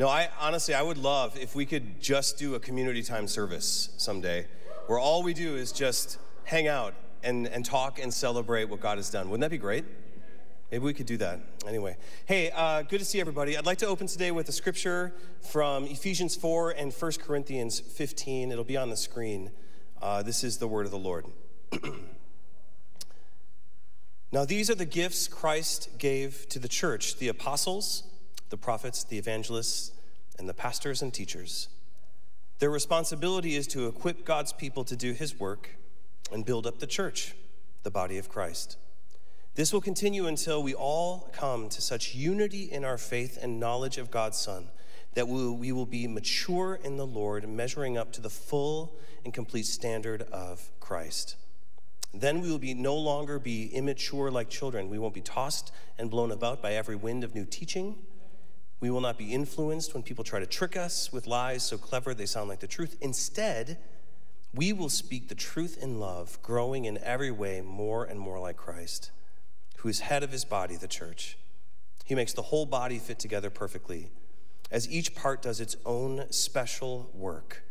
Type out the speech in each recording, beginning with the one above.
No, I honestly, I would love if we could just do a community time service someday where all we do is just hang out and, and talk and celebrate what God has done. Wouldn't that be great? Maybe we could do that. Anyway, hey, uh, good to see everybody. I'd like to open today with a scripture from Ephesians 4 and 1 Corinthians 15. It'll be on the screen. Uh, this is the word of the Lord. now, these are the gifts Christ gave to the church the apostles, the prophets, the evangelists, and the pastors and teachers. Their responsibility is to equip God's people to do his work and build up the church, the body of Christ. This will continue until we all come to such unity in our faith and knowledge of God's Son that we will be mature in the Lord, measuring up to the full and complete standard of Christ. Then we will be no longer be immature like children. We won't be tossed and blown about by every wind of new teaching. We will not be influenced when people try to trick us with lies so clever they sound like the truth. Instead, we will speak the truth in love, growing in every way more and more like Christ who is head of his body, the church. He makes the whole body fit together perfectly, as each part does its own special work.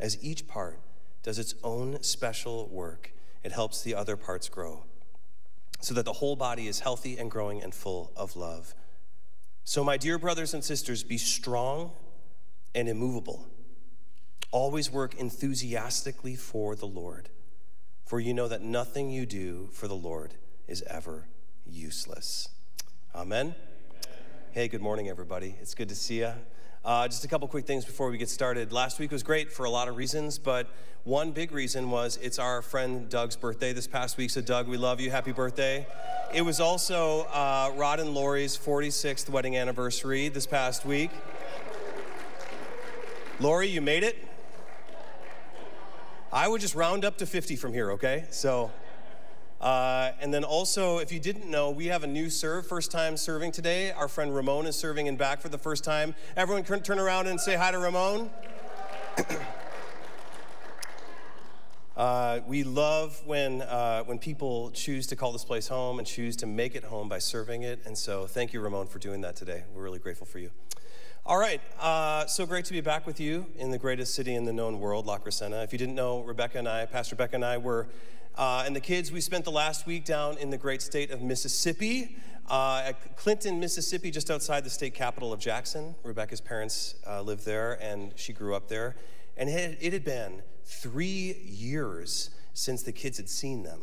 As each part does its own special work, it helps the other parts grow, so that the whole body is healthy and growing and full of love. So, my dear brothers and sisters, be strong and immovable. Always work enthusiastically for the Lord, for you know that nothing you do for the Lord is ever useless. Amen? Amen. Hey, good morning, everybody. It's good to see you. Uh, just a couple quick things before we get started. Last week was great for a lot of reasons, but one big reason was it's our friend Doug's birthday this past week. So, Doug, we love you. Happy birthday. It was also uh, Rod and Lori's 46th wedding anniversary this past week. Lori, you made it. I would just round up to 50 from here, okay? So, uh, and then also, if you didn't know, we have a new serve, first time serving today. Our friend Ramon is serving in back for the first time. Everyone turn around and say hi to Ramon. uh, we love when, uh, when people choose to call this place home and choose to make it home by serving it. And so, thank you, Ramon, for doing that today. We're really grateful for you. All right, uh, so great to be back with you in the greatest city in the known world, La Crescenta. If you didn't know, Rebecca and I, Pastor Rebecca and I, were uh, and the kids, we spent the last week down in the great state of Mississippi, uh, at Clinton, Mississippi, just outside the state capital of Jackson. Rebecca's parents uh, lived there, and she grew up there. And it had, it had been three years since the kids had seen them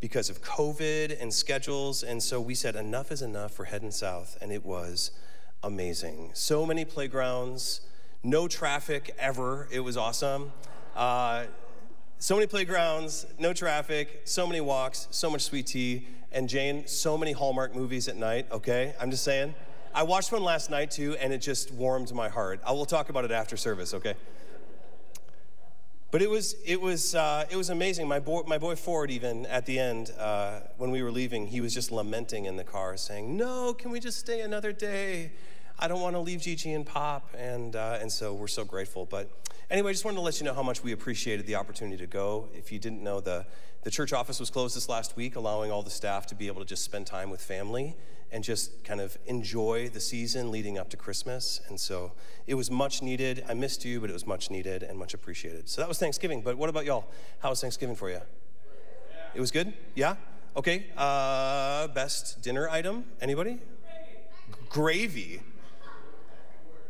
because of COVID and schedules. And so we said, enough is enough, we're heading south. And it was amazing. So many playgrounds, no traffic ever. It was awesome. Uh, so many playgrounds, no traffic, so many walks, so much sweet tea, and Jane, so many Hallmark movies at night, okay? I'm just saying. I watched one last night too, and it just warmed my heart. I will talk about it after service, okay? But it was, it was, uh, it was amazing. My boy, my boy Ford, even at the end, uh, when we were leaving, he was just lamenting in the car, saying, No, can we just stay another day? I don't want to leave Gigi and Pop. And, uh, and so we're so grateful. But Anyway, I just wanted to let you know how much we appreciated the opportunity to go. If you didn't know, the, the church office was closed this last week, allowing all the staff to be able to just spend time with family and just kind of enjoy the season leading up to Christmas. And so it was much needed. I missed you, but it was much needed and much appreciated. So that was Thanksgiving. But what about y'all? How was Thanksgiving for you? It was good? Yeah? Okay. Uh, best dinner item? Anybody? Gravy.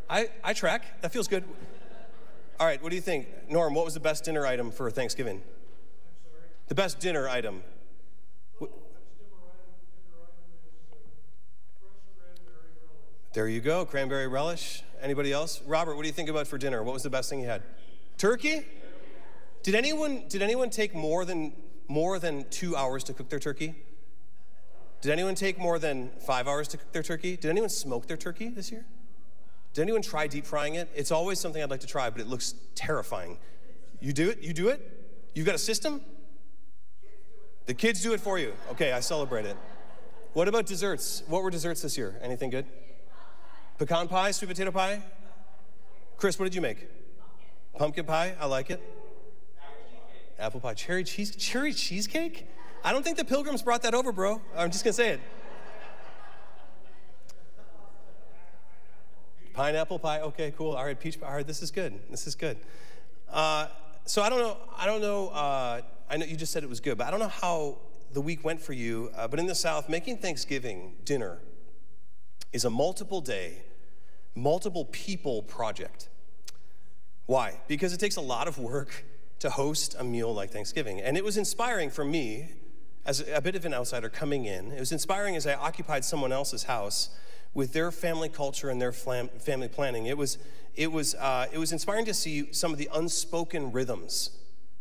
I, I track. That feels good. All right, what do you think? Norm, what was the best dinner item for Thanksgiving? The best dinner item. There you go, cranberry relish. Anybody else? Robert, what do you think about for dinner? What was the best thing you had? Turkey? Did anyone did anyone take more than more than 2 hours to cook their turkey? Did anyone take more than 5 hours to cook their turkey? Did anyone smoke their turkey this year? Did anyone try deep frying it? It's always something I'd like to try, but it looks terrifying. You do it? You do it? You've got a system? The kids do it for you. Okay, I celebrate it. What about desserts? What were desserts this year? Anything good? Pecan pie, sweet potato pie? Chris, what did you make? Pumpkin pie, I like it. Apple pie, cherry cheese, cherry cheesecake? I don't think the pilgrims brought that over, bro. I'm just gonna say it. Pineapple pie. Okay, cool. All right, peach pie. All right, this is good. This is good. Uh, so I don't know. I don't know. Uh, I know you just said it was good, but I don't know how the week went for you. Uh, but in the South, making Thanksgiving dinner is a multiple day, multiple people project. Why? Because it takes a lot of work to host a meal like Thanksgiving. And it was inspiring for me as a bit of an outsider coming in. It was inspiring as I occupied someone else's house with their family culture and their family planning. It was, it was, uh, it was inspiring to see some of the unspoken rhythms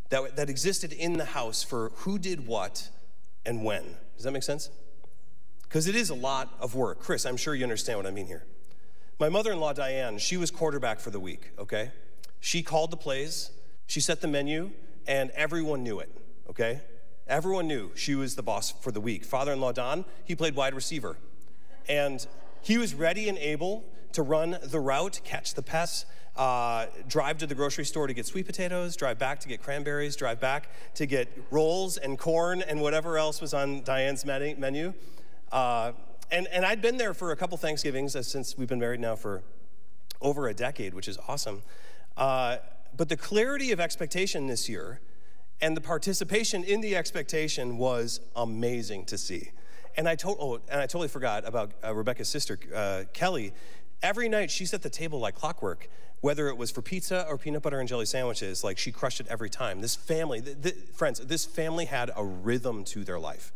that, that existed in the house for who did what and when. Does that make sense? Because it is a lot of work. Chris, I'm sure you understand what I mean here. My mother in law, Diane, she was quarterback for the week, okay? She called the plays, she set the menu, and everyone knew it, okay? Everyone knew she was the boss for the week. Father in law, Don, he played wide receiver. And he was ready and able to run the route, catch the pass, uh, drive to the grocery store to get sweet potatoes, drive back to get cranberries, drive back to get rolls and corn and whatever else was on Diane's menu. Uh, and, and I'd been there for a couple Thanksgivings uh, since we've been married now for over a decade, which is awesome. Uh, but the clarity of expectation this year and the participation in the expectation was amazing to see. And I, to- oh, and I totally forgot about uh, Rebecca's sister, uh, Kelly. Every night she set the table like clockwork, whether it was for pizza or peanut butter and jelly sandwiches, like she crushed it every time. This family, th- th- friends, this family had a rhythm to their life.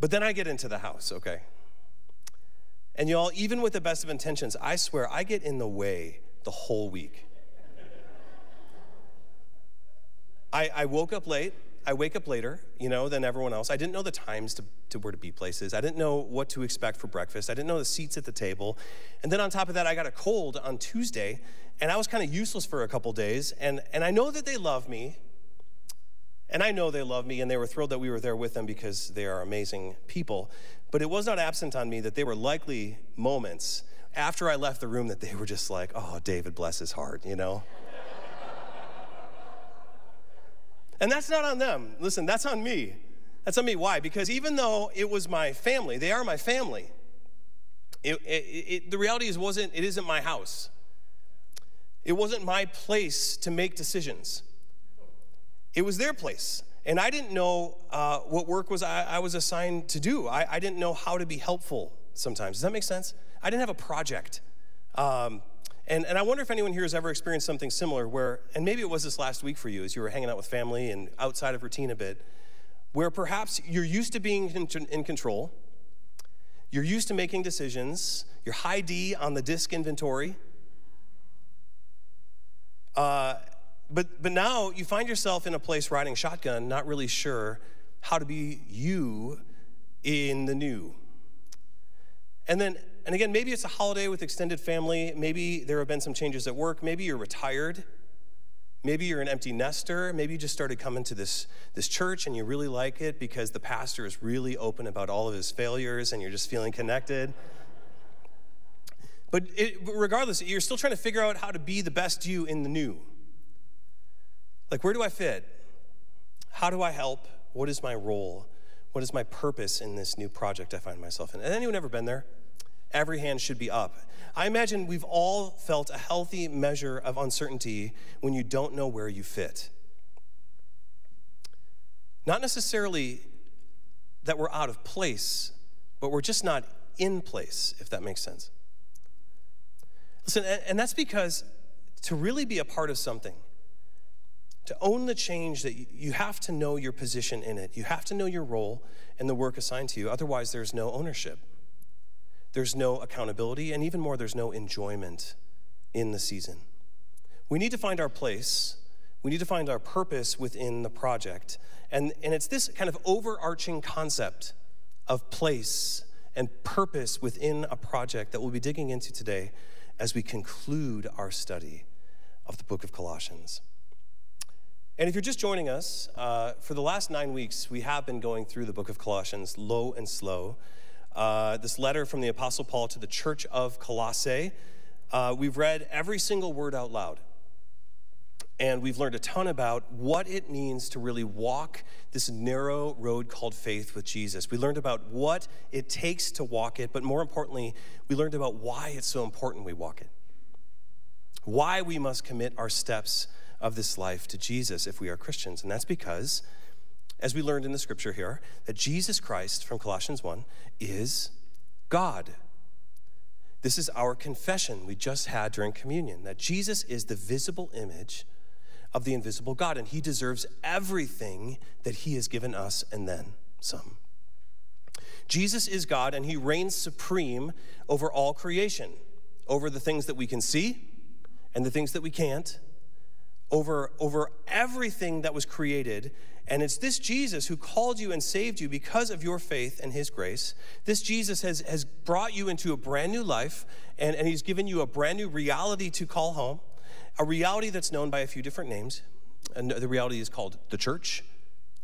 But then I get into the house, okay? And y'all, even with the best of intentions, I swear I get in the way the whole week. I, I woke up late. I wake up later, you know, than everyone else. I didn't know the times to, to where to be places. I didn't know what to expect for breakfast. I didn't know the seats at the table. And then on top of that, I got a cold on Tuesday, and I was kind of useless for a couple days. And, and I know that they love me, and I know they love me, and they were thrilled that we were there with them because they are amazing people. But it was not absent on me that they were likely moments after I left the room that they were just like, oh, David, bless his heart, you know? And that's not on them. Listen, that's on me. That's on me. Why? Because even though it was my family, they are my family. It, it, it, the reality is, wasn't it isn't my house. It wasn't my place to make decisions. It was their place, and I didn't know uh, what work was I, I, was assigned to do. I, I, didn't know how to be helpful. Sometimes does that make sense? I didn't have a project. Um, and, and I wonder if anyone here has ever experienced something similar where, and maybe it was this last week for you as you were hanging out with family and outside of routine a bit, where perhaps you're used to being in, control, you're used to making decisions, you're high D on the DISC inventory. Uh, but, but now you find yourself in a place riding shotgun, not really sure how to be you in the new. And then and again, maybe it's a holiday with extended family. Maybe there have been some changes at work. Maybe you're retired. Maybe you're an empty nester. Maybe you just started coming to this, this church and you really like it because the pastor is really open about all of his failures and you're just feeling connected. But it, regardless, you're still trying to figure out how to be the best you in the new. Like, where do I fit? How do I help? What is my role? What is my purpose in this new project I find myself in? Has anyone ever been there? Every hand should be up. I imagine we've all felt a healthy measure of uncertainty when you don't know where you fit. Not necessarily that we're out of place, but we're just not in place, if that makes sense. Listen, and that's because to really be a part of something, to own the change that you have to know your position in it. You have to know your role and the work assigned to you. Otherwise, there's no ownership there's no accountability, and even more, there's no enjoyment in the season. We need to find our place. We need to find our purpose within the project. And, and it's this kind of overarching concept of place and purpose within a project that we'll be digging into today as we conclude our study of the book of Colossians. And if you're just joining us, uh, for the last nine weeks, we have been going through the book of Colossians low and slow uh, this letter from the Apostle Paul to the church of Colossae. Uh, we've read every single word out loud. and we've learned a ton about what it means to really walk this narrow road called faith with Jesus. We learned about what it takes to walk it, but more importantly, we learned about why it's so important we walk it. Why we must commit our steps of this life to Jesus if we are Christians. And that's because, as we learned in the scripture here, that Jesus Christ from Colossians 1 is God. This is our confession we just had during communion that Jesus is the visible image of the invisible God, and he deserves everything that he has given us and then some. Jesus is God, and he reigns supreme over all creation, over the things that we can see and the things that we can't, over, over everything that was created. And it's this Jesus who called you and saved you because of your faith and his grace. This Jesus has, has brought you into a brand new life, and, and he's given you a brand new reality to call home, a reality that's known by a few different names. And the reality is called the church,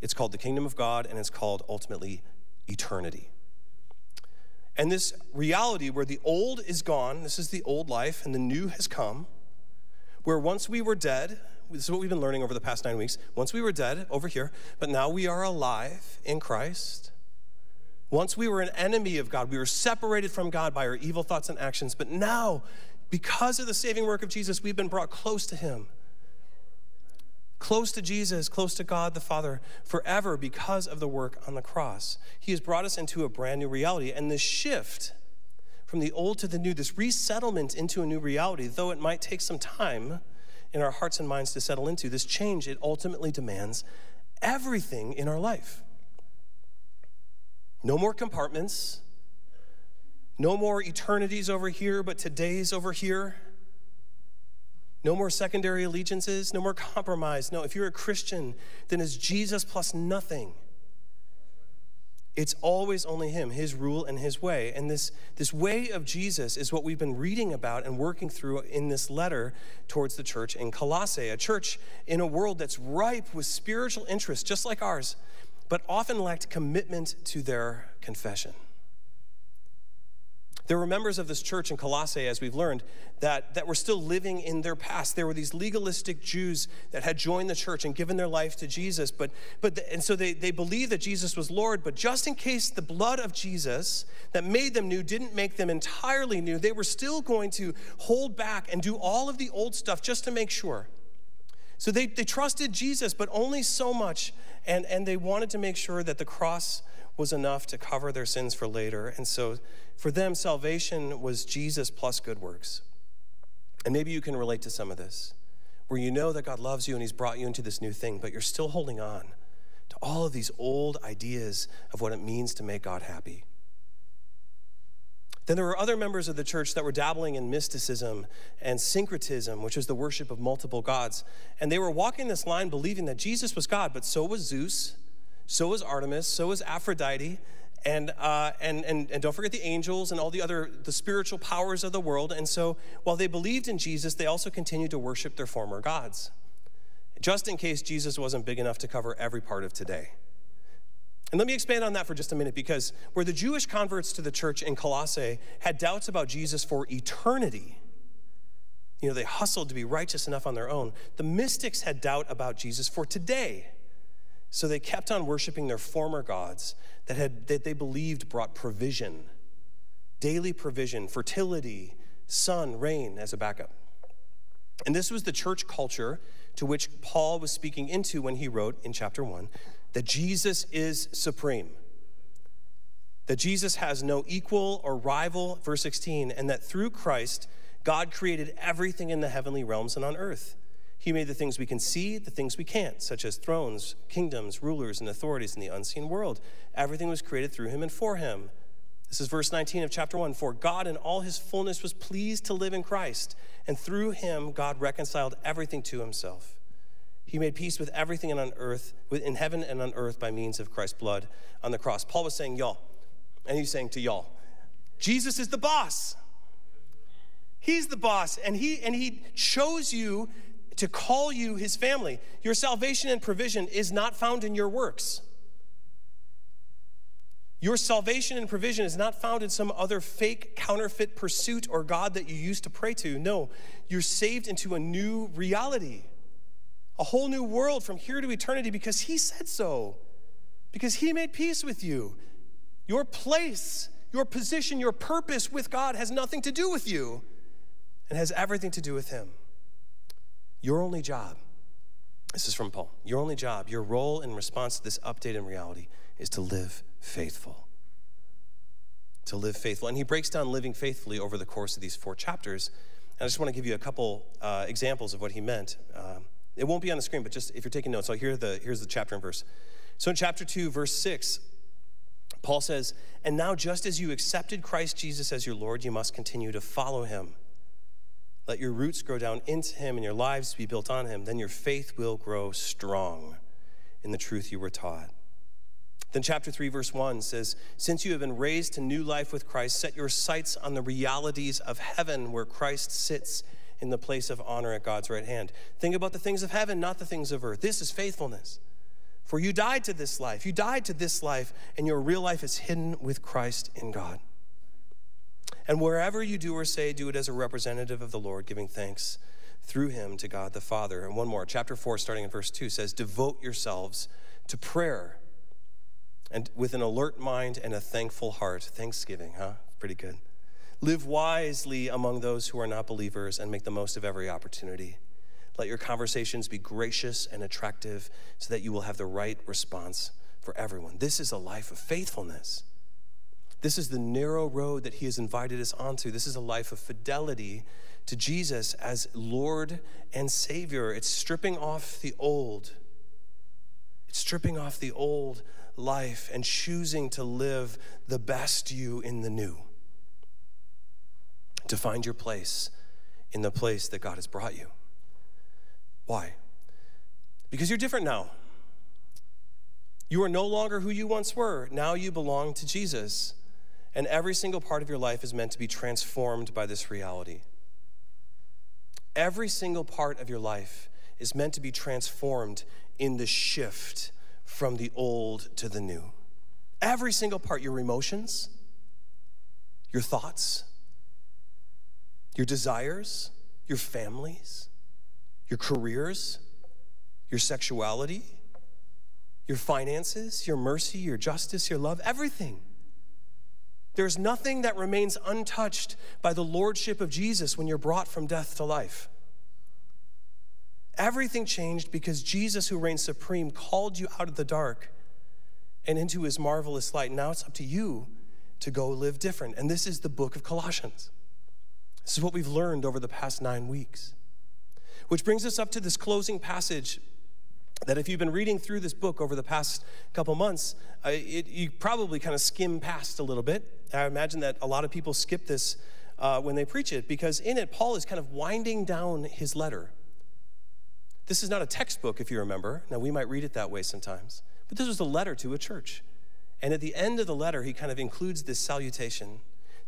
it's called the kingdom of God, and it's called ultimately eternity. And this reality where the old is gone, this is the old life, and the new has come, where once we were dead, this is what we've been learning over the past nine weeks. Once we were dead over here, but now we are alive in Christ. Once we were an enemy of God, we were separated from God by our evil thoughts and actions, but now, because of the saving work of Jesus, we've been brought close to Him. Close to Jesus, close to God the Father forever because of the work on the cross. He has brought us into a brand new reality. And this shift from the old to the new, this resettlement into a new reality, though it might take some time, in our hearts and minds to settle into. This change, it ultimately demands everything in our life. No more compartments. No more eternities over here, but today's over here. No more secondary allegiances. No more compromise. No, if you're a Christian, then it's Jesus plus nothing. It's always only Him, His rule and His way. And this, this way of Jesus is what we've been reading about and working through in this letter towards the church in Colossae, a church in a world that's ripe with spiritual interests, just like ours, but often lacked commitment to their confession. There were members of this church in Colossae, as we've learned, that, that were still living in their past. There were these legalistic Jews that had joined the church and given their life to Jesus. But, but the, and so they, they believed that Jesus was Lord. But just in case the blood of Jesus that made them new didn't make them entirely new, they were still going to hold back and do all of the old stuff just to make sure. So they, they trusted Jesus, but only so much. And, and they wanted to make sure that the cross was enough to cover their sins for later. And so for them, salvation was Jesus plus good works. And maybe you can relate to some of this, where you know that God loves you and He's brought you into this new thing, but you're still holding on to all of these old ideas of what it means to make God happy. Then there were other members of the church that were dabbling in mysticism and syncretism, which is the worship of multiple gods. And they were walking this line believing that Jesus was God, but so was Zeus so was Artemis, so was Aphrodite, and, uh, and, and, and don't forget the angels and all the other the spiritual powers of the world. And so while they believed in Jesus, they also continued to worship their former gods, just in case Jesus wasn't big enough to cover every part of today. And let me expand on that for just a minute because where the Jewish converts to the church in Colossae had doubts about Jesus for eternity, you know, they hustled to be righteous enough on their own. The mystics had doubt about Jesus for today. So they kept on worshiping their former gods that, had, that they believed brought provision, daily provision, fertility, sun, rain as a backup. And this was the church culture to which Paul was speaking into when he wrote in chapter 1 that Jesus is supreme. That Jesus has no equal or rival, verse 16, and that through Christ, God created everything in the heavenly realms and on earth. He made the things we can see, the things we can't, such as thrones, kingdoms, rulers, and authorities in the unseen world. Everything was created through him and for him. This is verse 19 of chapter 1. For God in all his fullness was pleased to live in Christ, and through him God reconciled everything to himself. He made peace with everything on earth, in heaven and on earth by means of Christ's blood on the cross. Paul was saying, y'all, and he's saying to y'all, Jesus is the boss. He's the boss, and he and he chose you to call you his family. Your salvation and provision is not found in your works. Your salvation and provision is not found in some other fake, counterfeit pursuit or God that you used to pray to. No, you're saved into a new reality. a whole new world from here to eternity because He said so, because He made peace with you. Your place, your position, your purpose with God has nothing to do with you and has everything to do with Him. Your only job, this is from Paul, your only job, your role in response to this update in reality is to live faithful. To live faithful. And he breaks down living faithfully over the course of these four chapters. And I just want to give you a couple uh, examples of what he meant. Um, it won't be on the screen, but just if you're taking notes, so here the, here's the chapter and verse. So in chapter 2, verse 6, Paul says, And now, just as you accepted Christ Jesus as your Lord, you must continue to follow him. Let your roots grow down into him and your lives be built on him. Then your faith will grow strong in the truth you were taught. Then, chapter 3, verse 1 says, Since you have been raised to new life with Christ, set your sights on the realities of heaven where Christ sits in the place of honor at God's right hand. Think about the things of heaven, not the things of earth. This is faithfulness. For you died to this life. You died to this life, and your real life is hidden with Christ in God. And wherever you do or say, do it as a representative of the Lord, giving thanks through him to God the Father. And one more, chapter 4, starting in verse 2, says, Devote yourselves to prayer and with an alert mind and a thankful heart. Thanksgiving, huh? Pretty good. Live wisely among those who are not believers and make the most of every opportunity. Let your conversations be gracious and attractive so that you will have the right response for everyone. This is a life of faithfulness. This is the narrow road that He has invited us onto. This is a life of fidelity to Jesus as Lord and Savior. It's stripping off the old, it's stripping off the old life and choosing to live the best you in the new to find your place in the place that God has brought you. Why? Because you're different now. You are no longer who you once were. Now you belong to Jesus. And every single part of your life is meant to be transformed by this reality. Every single part of your life is meant to be transformed in the shift from the old to the new. Every single part, your emotions, your thoughts, your desires, your families, your careers, your sexuality, your finances, your mercy, your justice, your love, everything. There's nothing that remains untouched by the lordship of Jesus when you're brought from death to life. Everything changed because Jesus, who reigns supreme, called you out of the dark and into his marvelous light. Now it's up to you to go live different. And this is the book of Colossians. This is what we've learned over the past nine weeks. Which brings us up to this closing passage that if you've been reading through this book over the past couple months, uh, it, you probably kind of skim past a little bit. I imagine that a lot of people skip this uh, when they preach it because in it, Paul is kind of winding down his letter. This is not a textbook, if you remember. Now, we might read it that way sometimes, but this was a letter to a church. And at the end of the letter, he kind of includes this salutation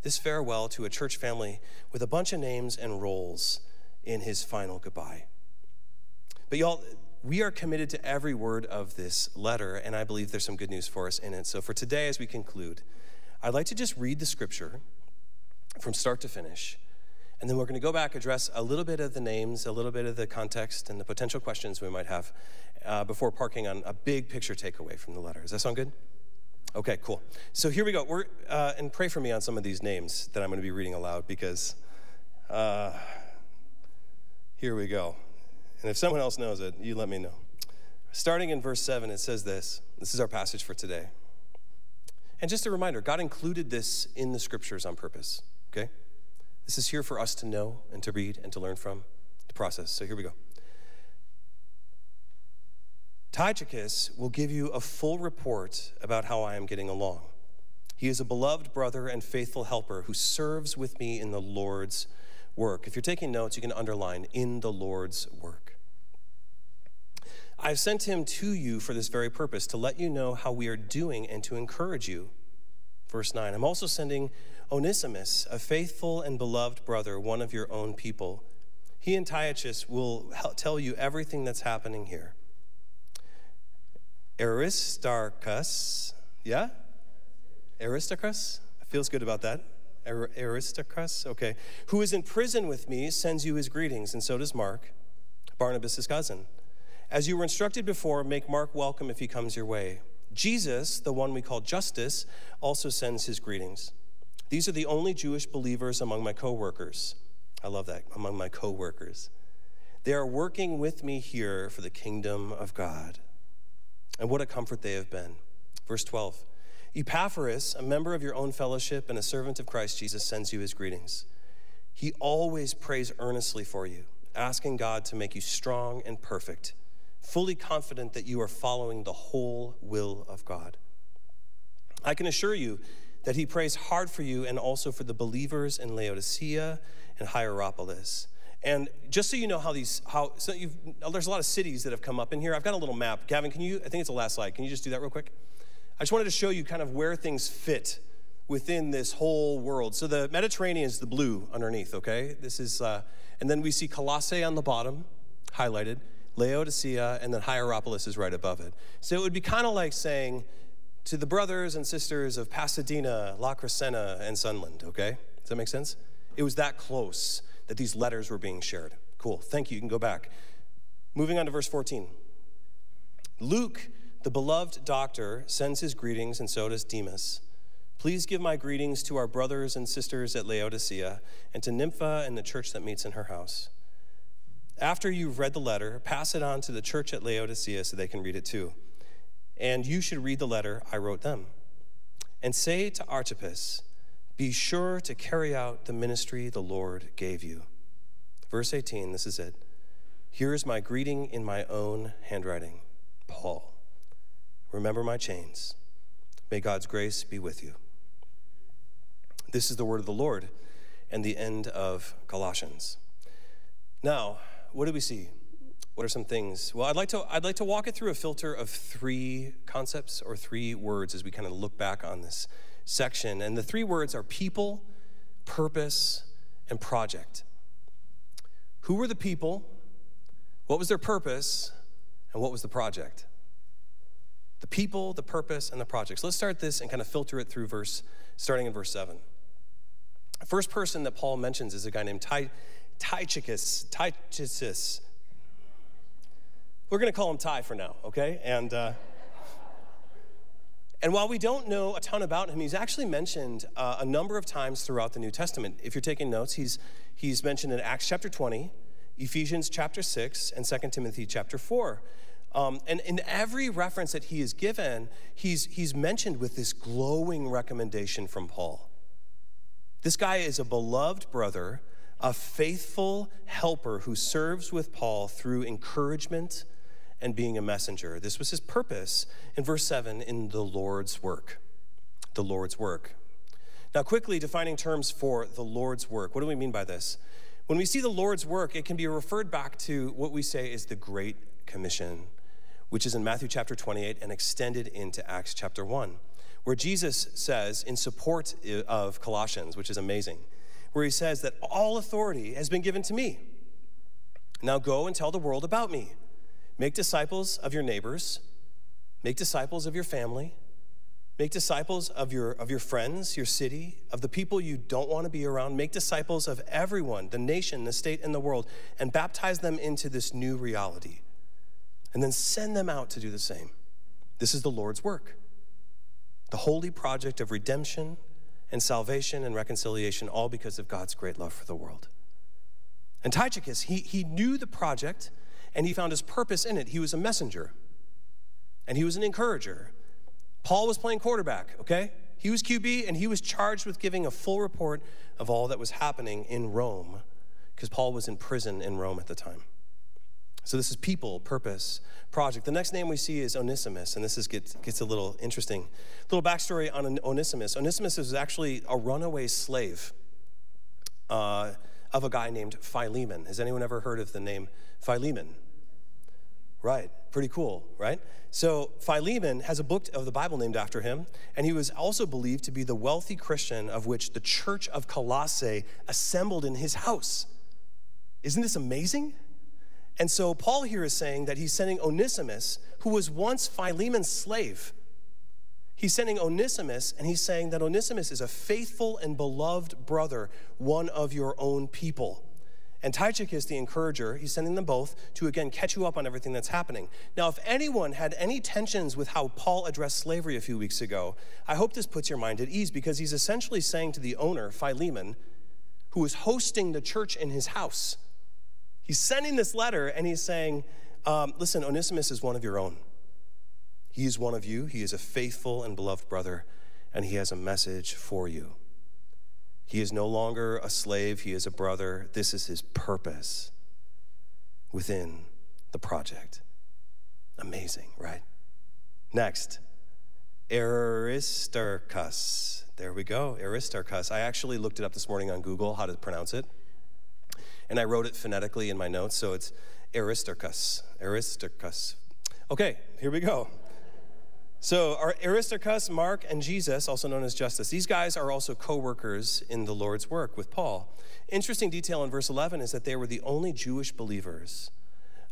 this farewell to a church family with a bunch of names and roles in his final goodbye. But y'all, we are committed to every word of this letter, and I believe there's some good news for us in it. So for today, as we conclude, I'd like to just read the scripture from start to finish. And then we're going to go back, address a little bit of the names, a little bit of the context, and the potential questions we might have uh, before parking on a big picture takeaway from the letter. Does that sound good? Okay, cool. So here we go. We're, uh, and pray for me on some of these names that I'm going to be reading aloud because uh, here we go. And if someone else knows it, you let me know. Starting in verse 7, it says this. This is our passage for today. And just a reminder God included this in the scriptures on purpose, okay? This is here for us to know and to read and to learn from, to process. So here we go. Tychicus will give you a full report about how I am getting along. He is a beloved brother and faithful helper who serves with me in the Lord's work. If you're taking notes, you can underline in the Lord's work. I've sent him to you for this very purpose, to let you know how we are doing and to encourage you. Verse 9 I'm also sending Onesimus, a faithful and beloved brother, one of your own people. He and Tychicus will tell you everything that's happening here. Aristarchus, yeah? Aristarchus? Feels good about that. Aristarchus, okay. Who is in prison with me sends you his greetings, and so does Mark, Barnabas' cousin. As you were instructed before, make Mark welcome if he comes your way. Jesus, the one we call Justus, also sends his greetings. These are the only Jewish believers among my coworkers. I love that, among my coworkers. They are working with me here for the kingdom of God. And what a comfort they have been. Verse 12 Epaphras, a member of your own fellowship and a servant of Christ Jesus, sends you his greetings. He always prays earnestly for you, asking God to make you strong and perfect, fully confident that you are following the whole will of God. I can assure you that he prays hard for you and also for the believers in Laodicea and Hierapolis. And just so you know how these, how, so you've, there's a lot of cities that have come up in here. I've got a little map. Gavin, can you, I think it's the last slide. Can you just do that real quick? I just wanted to show you kind of where things fit within this whole world. So the Mediterranean is the blue underneath, okay? This is, uh, and then we see Colossae on the bottom, highlighted, Laodicea, and then Hierapolis is right above it. So it would be kind of like saying to the brothers and sisters of Pasadena, La Crescenta, and Sunland, okay? Does that make sense? It was that close that these letters were being shared. Cool, thank you. You can go back. Moving on to verse 14. Luke the beloved doctor sends his greetings, and so does Demas. Please give my greetings to our brothers and sisters at Laodicea and to Nympha and the church that meets in her house. After you've read the letter, pass it on to the church at Laodicea so they can read it too. And you should read the letter I wrote them. And say to Archippus, Be sure to carry out the ministry the Lord gave you. Verse 18, this is it. Here is my greeting in my own handwriting Paul. Remember my chains. May God's grace be with you. This is the word of the Lord and the end of Colossians. Now, what do we see? What are some things? Well, I'd like to I'd like to walk it through a filter of three concepts or three words as we kind of look back on this section. And the three words are people, purpose, and project. Who were the people? What was their purpose? And what was the project? the people, the purpose, and the project. So Let's start this and kind of filter it through verse, starting in verse 7. The first person that Paul mentions is a guy named Ty, Tychicus. Tychicus. We're going to call him Ty for now, okay? And, uh, and while we don't know a ton about him, he's actually mentioned uh, a number of times throughout the New Testament. If you're taking notes, he's, he's mentioned in Acts chapter 20, Ephesians chapter 6, and 2 Timothy chapter 4. Um, and in every reference that he is given, he's, he's mentioned with this glowing recommendation from Paul. This guy is a beloved brother, a faithful helper who serves with Paul through encouragement and being a messenger. This was his purpose in verse 7 in the Lord's work. The Lord's work. Now, quickly defining terms for the Lord's work. What do we mean by this? When we see the Lord's work, it can be referred back to what we say is the Great Commission which is in Matthew chapter 28 and extended into Acts chapter 1, where Jesus says, in support of Colossians, which is amazing, where he says that all authority has been given to me. Now go and tell the world about me. Make disciples of your neighbors, make disciples of your family, make disciples of your, of your friends, your city, of the people you don't want to be around. Make disciples of everyone, the nation, the state, and the world, and baptize them into this new reality and then send them out to do the same. This is the Lord's work. The holy project of redemption and salvation and reconciliation, all because of God's great love for the world. And Tychicus, he, he knew the project and he found his purpose in it. He was a messenger and he was an encourager. Paul was playing quarterback, okay? He was QB and he was charged with giving a full report of all that was happening in Rome because Paul was in prison in Rome at the time. So this is people, purpose, project. The next name we see is Onesimus, and this is, gets, gets a little interesting. A little backstory on Onesimus. Onesimus is actually a runaway slave uh, of a guy named Philemon. Has anyone ever heard of the name Philemon? Right, pretty cool, right? So Philemon has a book of the Bible named after him, and he was also believed to be the wealthy Christian of which the church of Colossae assembled in his house. Isn't this amazing? And so Paul here is saying that he's sending Onesimus, who was once Philemon's slave. He's sending Onesimus, and he's saying that Onesimus is a faithful and beloved brother, one of your own people. And Tychicus, the encourager, he's sending them both to again catch you up on everything that's happening. Now, if anyone had any tensions with how Paul addressed slavery a few weeks ago, I hope this puts your mind at ease because he's essentially saying to the owner, Philemon, who is hosting the church in his house, he's sending this letter and he's saying, um, Listen, Onesimus is one of your own. He is one of you, he is a faithful and beloved brother, and he has a message for you. He is no longer a slave, he is a brother. This is his purpose within the project. Amazing, right? Next, Aristarchus. There we go, Aristarchus. I actually looked it up this morning on Google how to pronounce it, and I wrote it phonetically in my notes, so it's Aristarchus. Aristarchus. Okay, here we go. So, our Aristarchus, Mark, and Jesus, also known as Justus, these guys are also co workers in the Lord's work with Paul. Interesting detail in verse 11 is that they were the only Jewish believers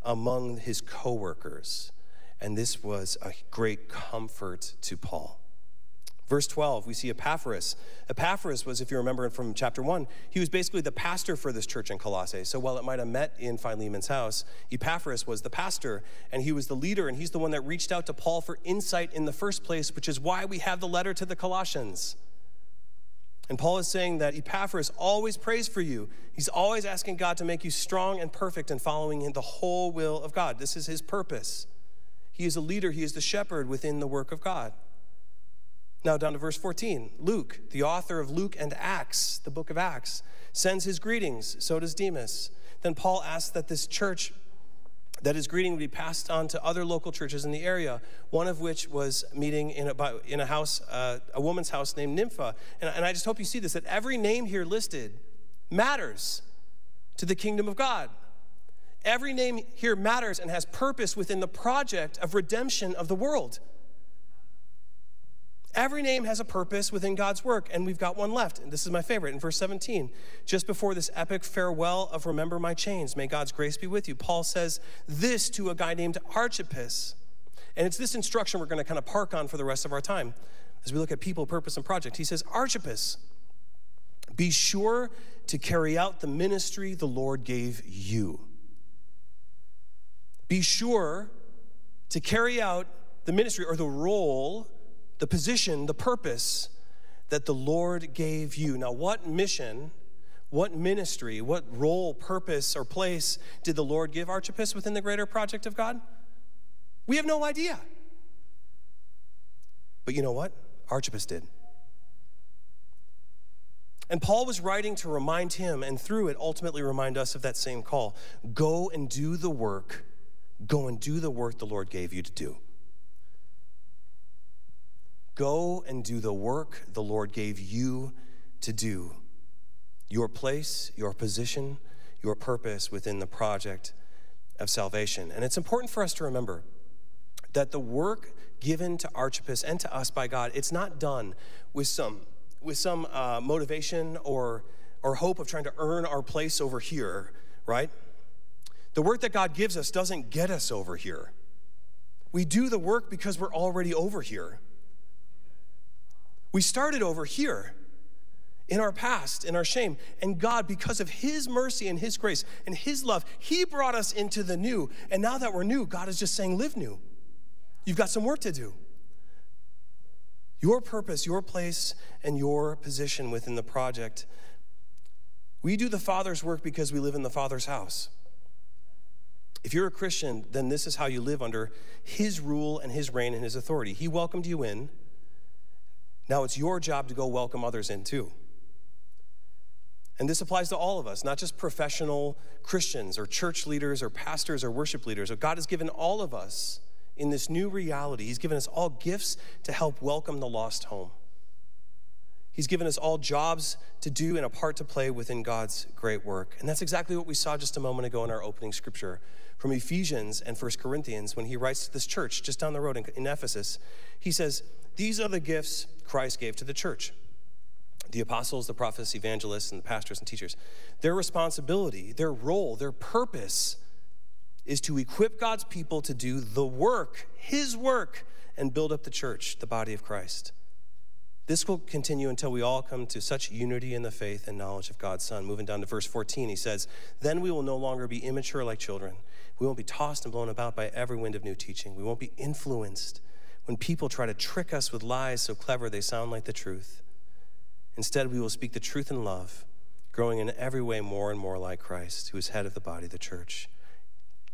among his co workers, and this was a great comfort to Paul. Verse 12, we see Epaphras. Epaphras was, if you remember from chapter 1, he was basically the pastor for this church in Colossae. So while it might have met in Philemon's house, Epaphras was the pastor and he was the leader, and he's the one that reached out to Paul for insight in the first place, which is why we have the letter to the Colossians. And Paul is saying that Epaphras always prays for you. He's always asking God to make you strong and perfect and following in the whole will of God. This is his purpose. He is a leader, he is the shepherd within the work of God. Now, down to verse 14. Luke, the author of Luke and Acts, the book of Acts, sends his greetings. So does Demas. Then Paul asks that this church, that his greeting would be passed on to other local churches in the area, one of which was meeting in a, in a house, uh, a woman's house named Nympha. And, and I just hope you see this that every name here listed matters to the kingdom of God. Every name here matters and has purpose within the project of redemption of the world. Every name has a purpose within God's work, and we've got one left. And this is my favorite in verse 17. Just before this epic farewell of Remember My Chains, may God's grace be with you, Paul says this to a guy named Archippus. And it's this instruction we're going to kind of park on for the rest of our time as we look at people, purpose, and project. He says, Archippus, be sure to carry out the ministry the Lord gave you. Be sure to carry out the ministry or the role the position, the purpose that the Lord gave you. Now, what mission, what ministry, what role, purpose, or place did the Lord give Archippus within the greater project of God? We have no idea. But you know what? Archippus did. And Paul was writing to remind him, and through it, ultimately remind us of that same call go and do the work. Go and do the work the Lord gave you to do. Go and do the work the Lord gave you to do. Your place, your position, your purpose within the project of salvation. And it's important for us to remember that the work given to Archippus and to us by God, it's not done with some, with some uh, motivation or, or hope of trying to earn our place over here, right? The work that God gives us doesn't get us over here. We do the work because we're already over here. We started over here in our past, in our shame. And God, because of His mercy and His grace and His love, He brought us into the new. And now that we're new, God is just saying, live new. You've got some work to do. Your purpose, your place, and your position within the project. We do the Father's work because we live in the Father's house. If you're a Christian, then this is how you live under His rule and His reign and His authority. He welcomed you in. Now it's your job to go welcome others in too. And this applies to all of us, not just professional Christians or church leaders or pastors or worship leaders. God has given all of us in this new reality, He's given us all gifts to help welcome the lost home. He's given us all jobs to do and a part to play within God's great work. And that's exactly what we saw just a moment ago in our opening scripture from Ephesians and First Corinthians when he writes to this church just down the road in Ephesus. He says, These are the gifts Christ gave to the church the apostles, the prophets, evangelists, and the pastors and teachers. Their responsibility, their role, their purpose is to equip God's people to do the work, His work, and build up the church, the body of Christ. This will continue until we all come to such unity in the faith and knowledge of God's Son. Moving down to verse 14, he says, Then we will no longer be immature like children. We won't be tossed and blown about by every wind of new teaching. We won't be influenced when people try to trick us with lies so clever they sound like the truth. Instead, we will speak the truth in love, growing in every way more and more like Christ, who is head of the body, the church.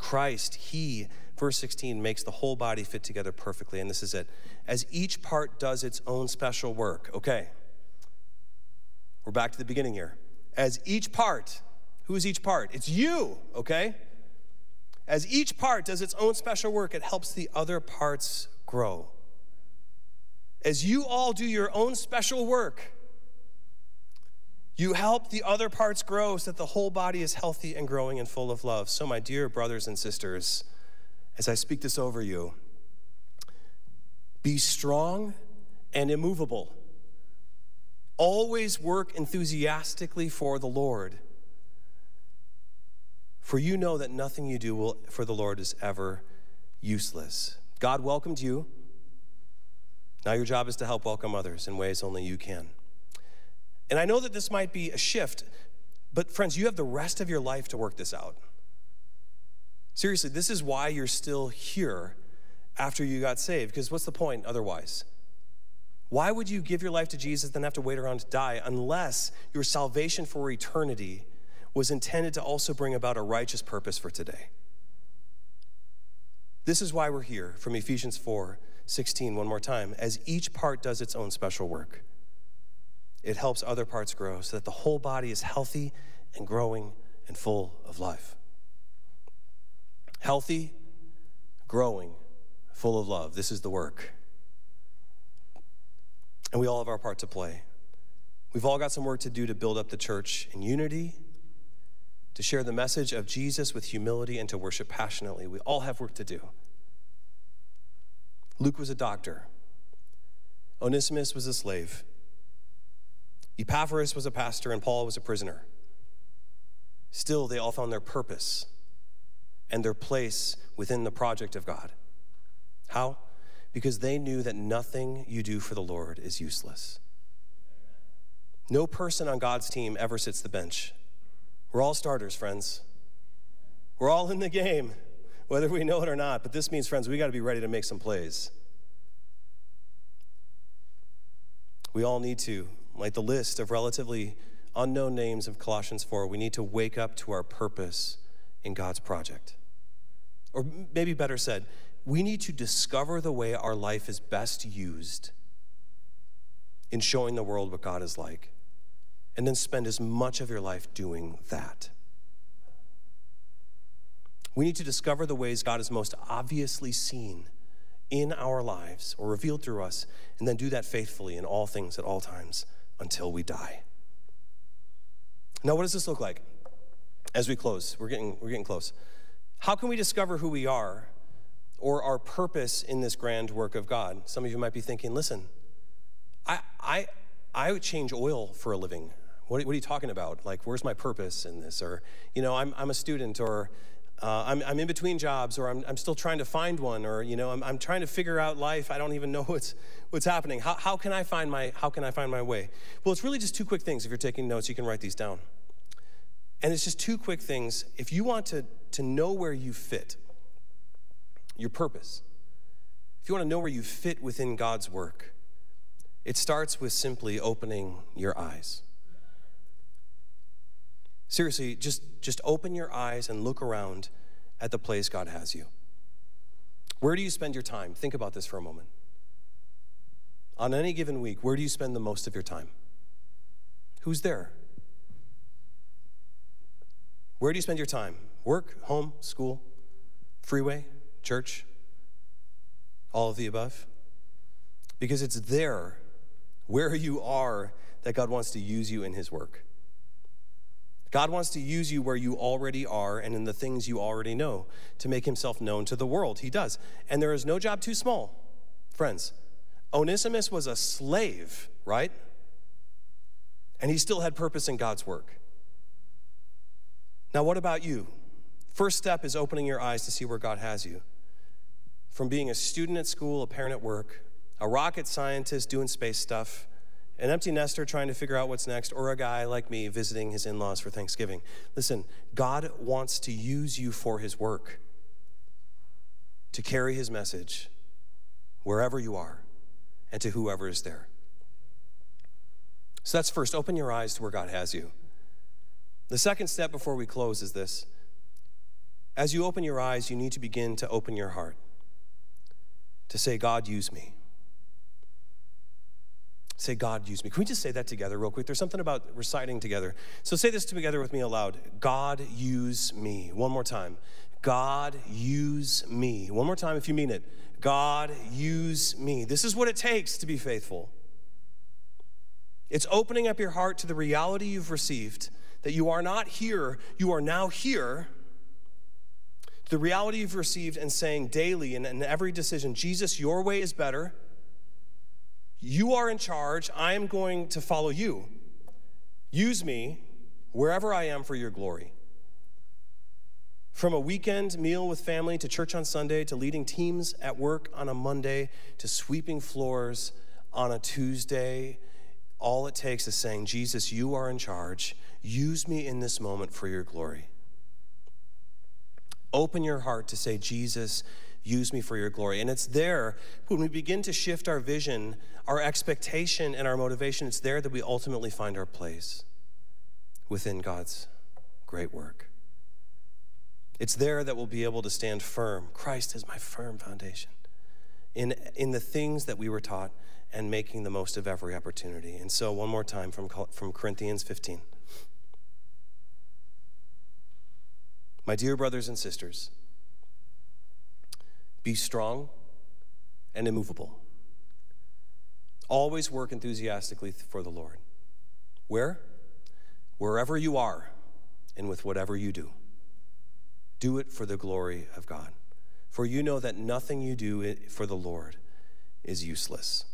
Christ, He, verse 16, makes the whole body fit together perfectly. And this is it. As each part does its own special work. Okay. We're back to the beginning here. As each part, who is each part? It's you, okay? As each part does its own special work, it helps the other parts grow. As you all do your own special work, you help the other parts grow so that the whole body is healthy and growing and full of love. So, my dear brothers and sisters, as I speak this over you, be strong and immovable. Always work enthusiastically for the Lord. For you know that nothing you do will, for the Lord is ever useless. God welcomed you. Now your job is to help welcome others in ways only you can. And I know that this might be a shift, but friends, you have the rest of your life to work this out. Seriously, this is why you're still here after you got saved, because what's the point otherwise? Why would you give your life to Jesus then have to wait around to die unless your salvation for eternity was intended to also bring about a righteous purpose for today? This is why we're here from Ephesians 4 16, one more time. As each part does its own special work, it helps other parts grow so that the whole body is healthy and growing and full of life healthy, growing, full of love. This is the work. And we all have our part to play. We've all got some work to do to build up the church in unity, to share the message of Jesus with humility, and to worship passionately. We all have work to do. Luke was a doctor, Onesimus was a slave, Epaphras was a pastor, and Paul was a prisoner. Still, they all found their purpose and their place within the project of God. How? Because they knew that nothing you do for the Lord is useless. No person on God's team ever sits the bench. We're all starters, friends. We're all in the game, whether we know it or not. But this means, friends, we got to be ready to make some plays. We all need to, like the list of relatively unknown names of Colossians 4, we need to wake up to our purpose in God's project. Or maybe better said, we need to discover the way our life is best used in showing the world what God is like, and then spend as much of your life doing that. We need to discover the ways God is most obviously seen in our lives or revealed through us, and then do that faithfully in all things at all times until we die. Now, what does this look like? as we close, we're getting, we're getting close. How can we discover who we are or our purpose in this grand work of God? Some of you might be thinking, listen, I, I, I would change oil for a living. What, what are you talking about? Like, where's my purpose in this? Or, you know, I'm, I'm a student, or uh, I'm, I'm in between jobs, or I'm, I'm still trying to find one, or, you know, I'm, I'm trying to figure out life. I don't even know what's, what's happening. How, how, can I find my, how can I find my way? Well, it's really just two quick things. If you're taking notes, you can write these down. And it's just two quick things. If you want to, to know where you fit, your purpose, if you want to know where you fit within God's work, it starts with simply opening your eyes. Seriously, just, just open your eyes and look around at the place God has you. Where do you spend your time? Think about this for a moment. On any given week, where do you spend the most of your time? Who's there? Where do you spend your time? Work, home, school, freeway, church? All of the above? Because it's there, where you are, that God wants to use you in His work. God wants to use you where you already are and in the things you already know to make Himself known to the world. He does. And there is no job too small. Friends, Onesimus was a slave, right? And he still had purpose in God's work. Now, what about you? First step is opening your eyes to see where God has you. From being a student at school, a parent at work, a rocket scientist doing space stuff, an empty nester trying to figure out what's next, or a guy like me visiting his in laws for Thanksgiving. Listen, God wants to use you for his work, to carry his message wherever you are and to whoever is there. So that's first, open your eyes to where God has you. The second step before we close is this as you open your eyes, you need to begin to open your heart to say, God, use me. Say, God, use me. Can we just say that together, real quick? There's something about reciting together. So say this together with me aloud God, use me. One more time. God, use me. One more time if you mean it. God, use me. This is what it takes to be faithful. It's opening up your heart to the reality you've received that you are not here, you are now here. The reality you've received and saying daily and in every decision, Jesus, your way is better. You are in charge. I am going to follow you. Use me wherever I am for your glory. From a weekend meal with family to church on Sunday to leading teams at work on a Monday to sweeping floors on a Tuesday, all it takes is saying, Jesus, you are in charge. Use me in this moment for your glory. Open your heart to say, Jesus, use me for your glory. And it's there when we begin to shift our vision, our expectation, and our motivation, it's there that we ultimately find our place within God's great work. It's there that we'll be able to stand firm. Christ is my firm foundation in, in the things that we were taught and making the most of every opportunity. And so, one more time from, from Corinthians 15. My dear brothers and sisters, be strong and immovable. Always work enthusiastically for the Lord. Where? Wherever you are and with whatever you do. Do it for the glory of God. For you know that nothing you do for the Lord is useless.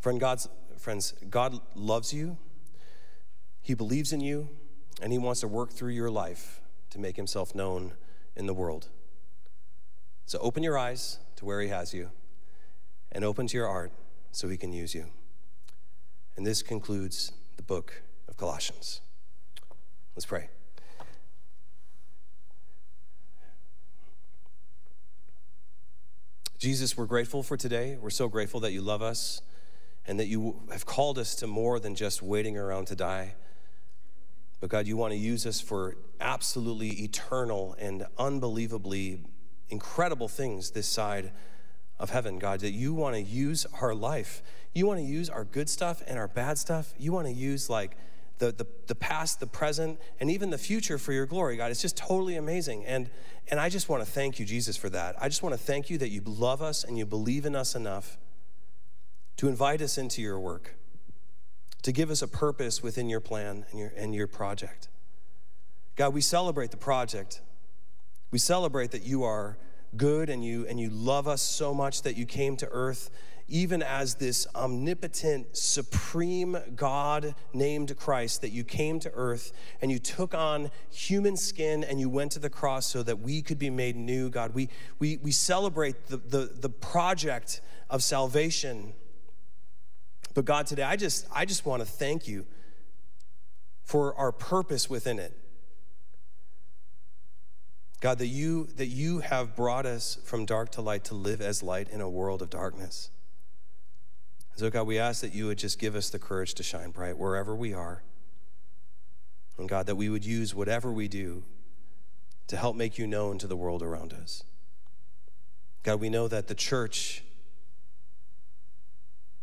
Friend, God's, friends, God loves you. He believes in you and He wants to work through your life to make Himself known in the world. So open your eyes to where He has you and open to your heart so He can use you. And this concludes the book of Colossians. Let's pray. Jesus, we're grateful for today. We're so grateful that you love us and that you have called us to more than just waiting around to die. But God, you want to use us for absolutely eternal and unbelievably incredible things this side of heaven, God, that you want to use our life. You want to use our good stuff and our bad stuff. You want to use like the, the, the past, the present, and even the future for your glory, God. It's just totally amazing. And, and I just want to thank you, Jesus, for that. I just want to thank you that you love us and you believe in us enough to invite us into your work to give us a purpose within your plan and your, and your project. God, we celebrate the project. We celebrate that you are good and you, and you love us so much that you came to earth even as this omnipotent, supreme God named Christ, that you came to earth and you took on human skin and you went to the cross so that we could be made new, God. We, we, we celebrate the, the, the project of salvation but God, today I just I just want to thank you for our purpose within it. God, that you that you have brought us from dark to light to live as light in a world of darkness. So God, we ask that you would just give us the courage to shine bright wherever we are. And God, that we would use whatever we do to help make you known to the world around us. God, we know that the church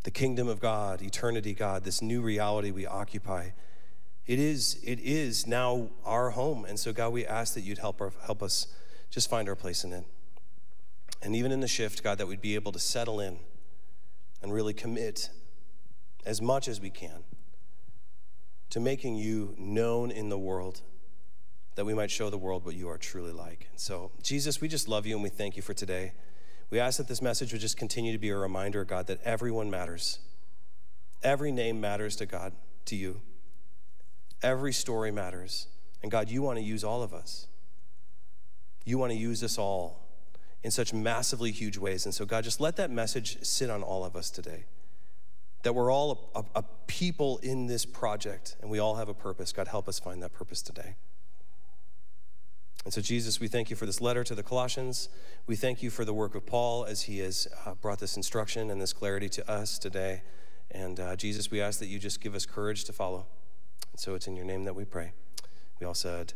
the kingdom of God, eternity God, this new reality we occupy. It is, it is now our home. And so, God, we ask that you'd help, our, help us just find our place in it. And even in the shift, God, that we'd be able to settle in and really commit as much as we can to making you known in the world, that we might show the world what you are truly like. And so, Jesus, we just love you and we thank you for today. We ask that this message would just continue to be a reminder, God, that everyone matters. Every name matters to God, to you. Every story matters. And God, you want to use all of us. You want to use us all in such massively huge ways. And so, God, just let that message sit on all of us today. that we're all a, a, a people in this project and we all have a purpose. God, help us find that purpose today. And so, Jesus, we thank you for this letter to the Colossians. We thank you for the work of Paul as he has uh, brought this instruction and this clarity to us today. And uh, Jesus, we ask that you just give us courage to follow. And so it's in your name that we pray. We all said,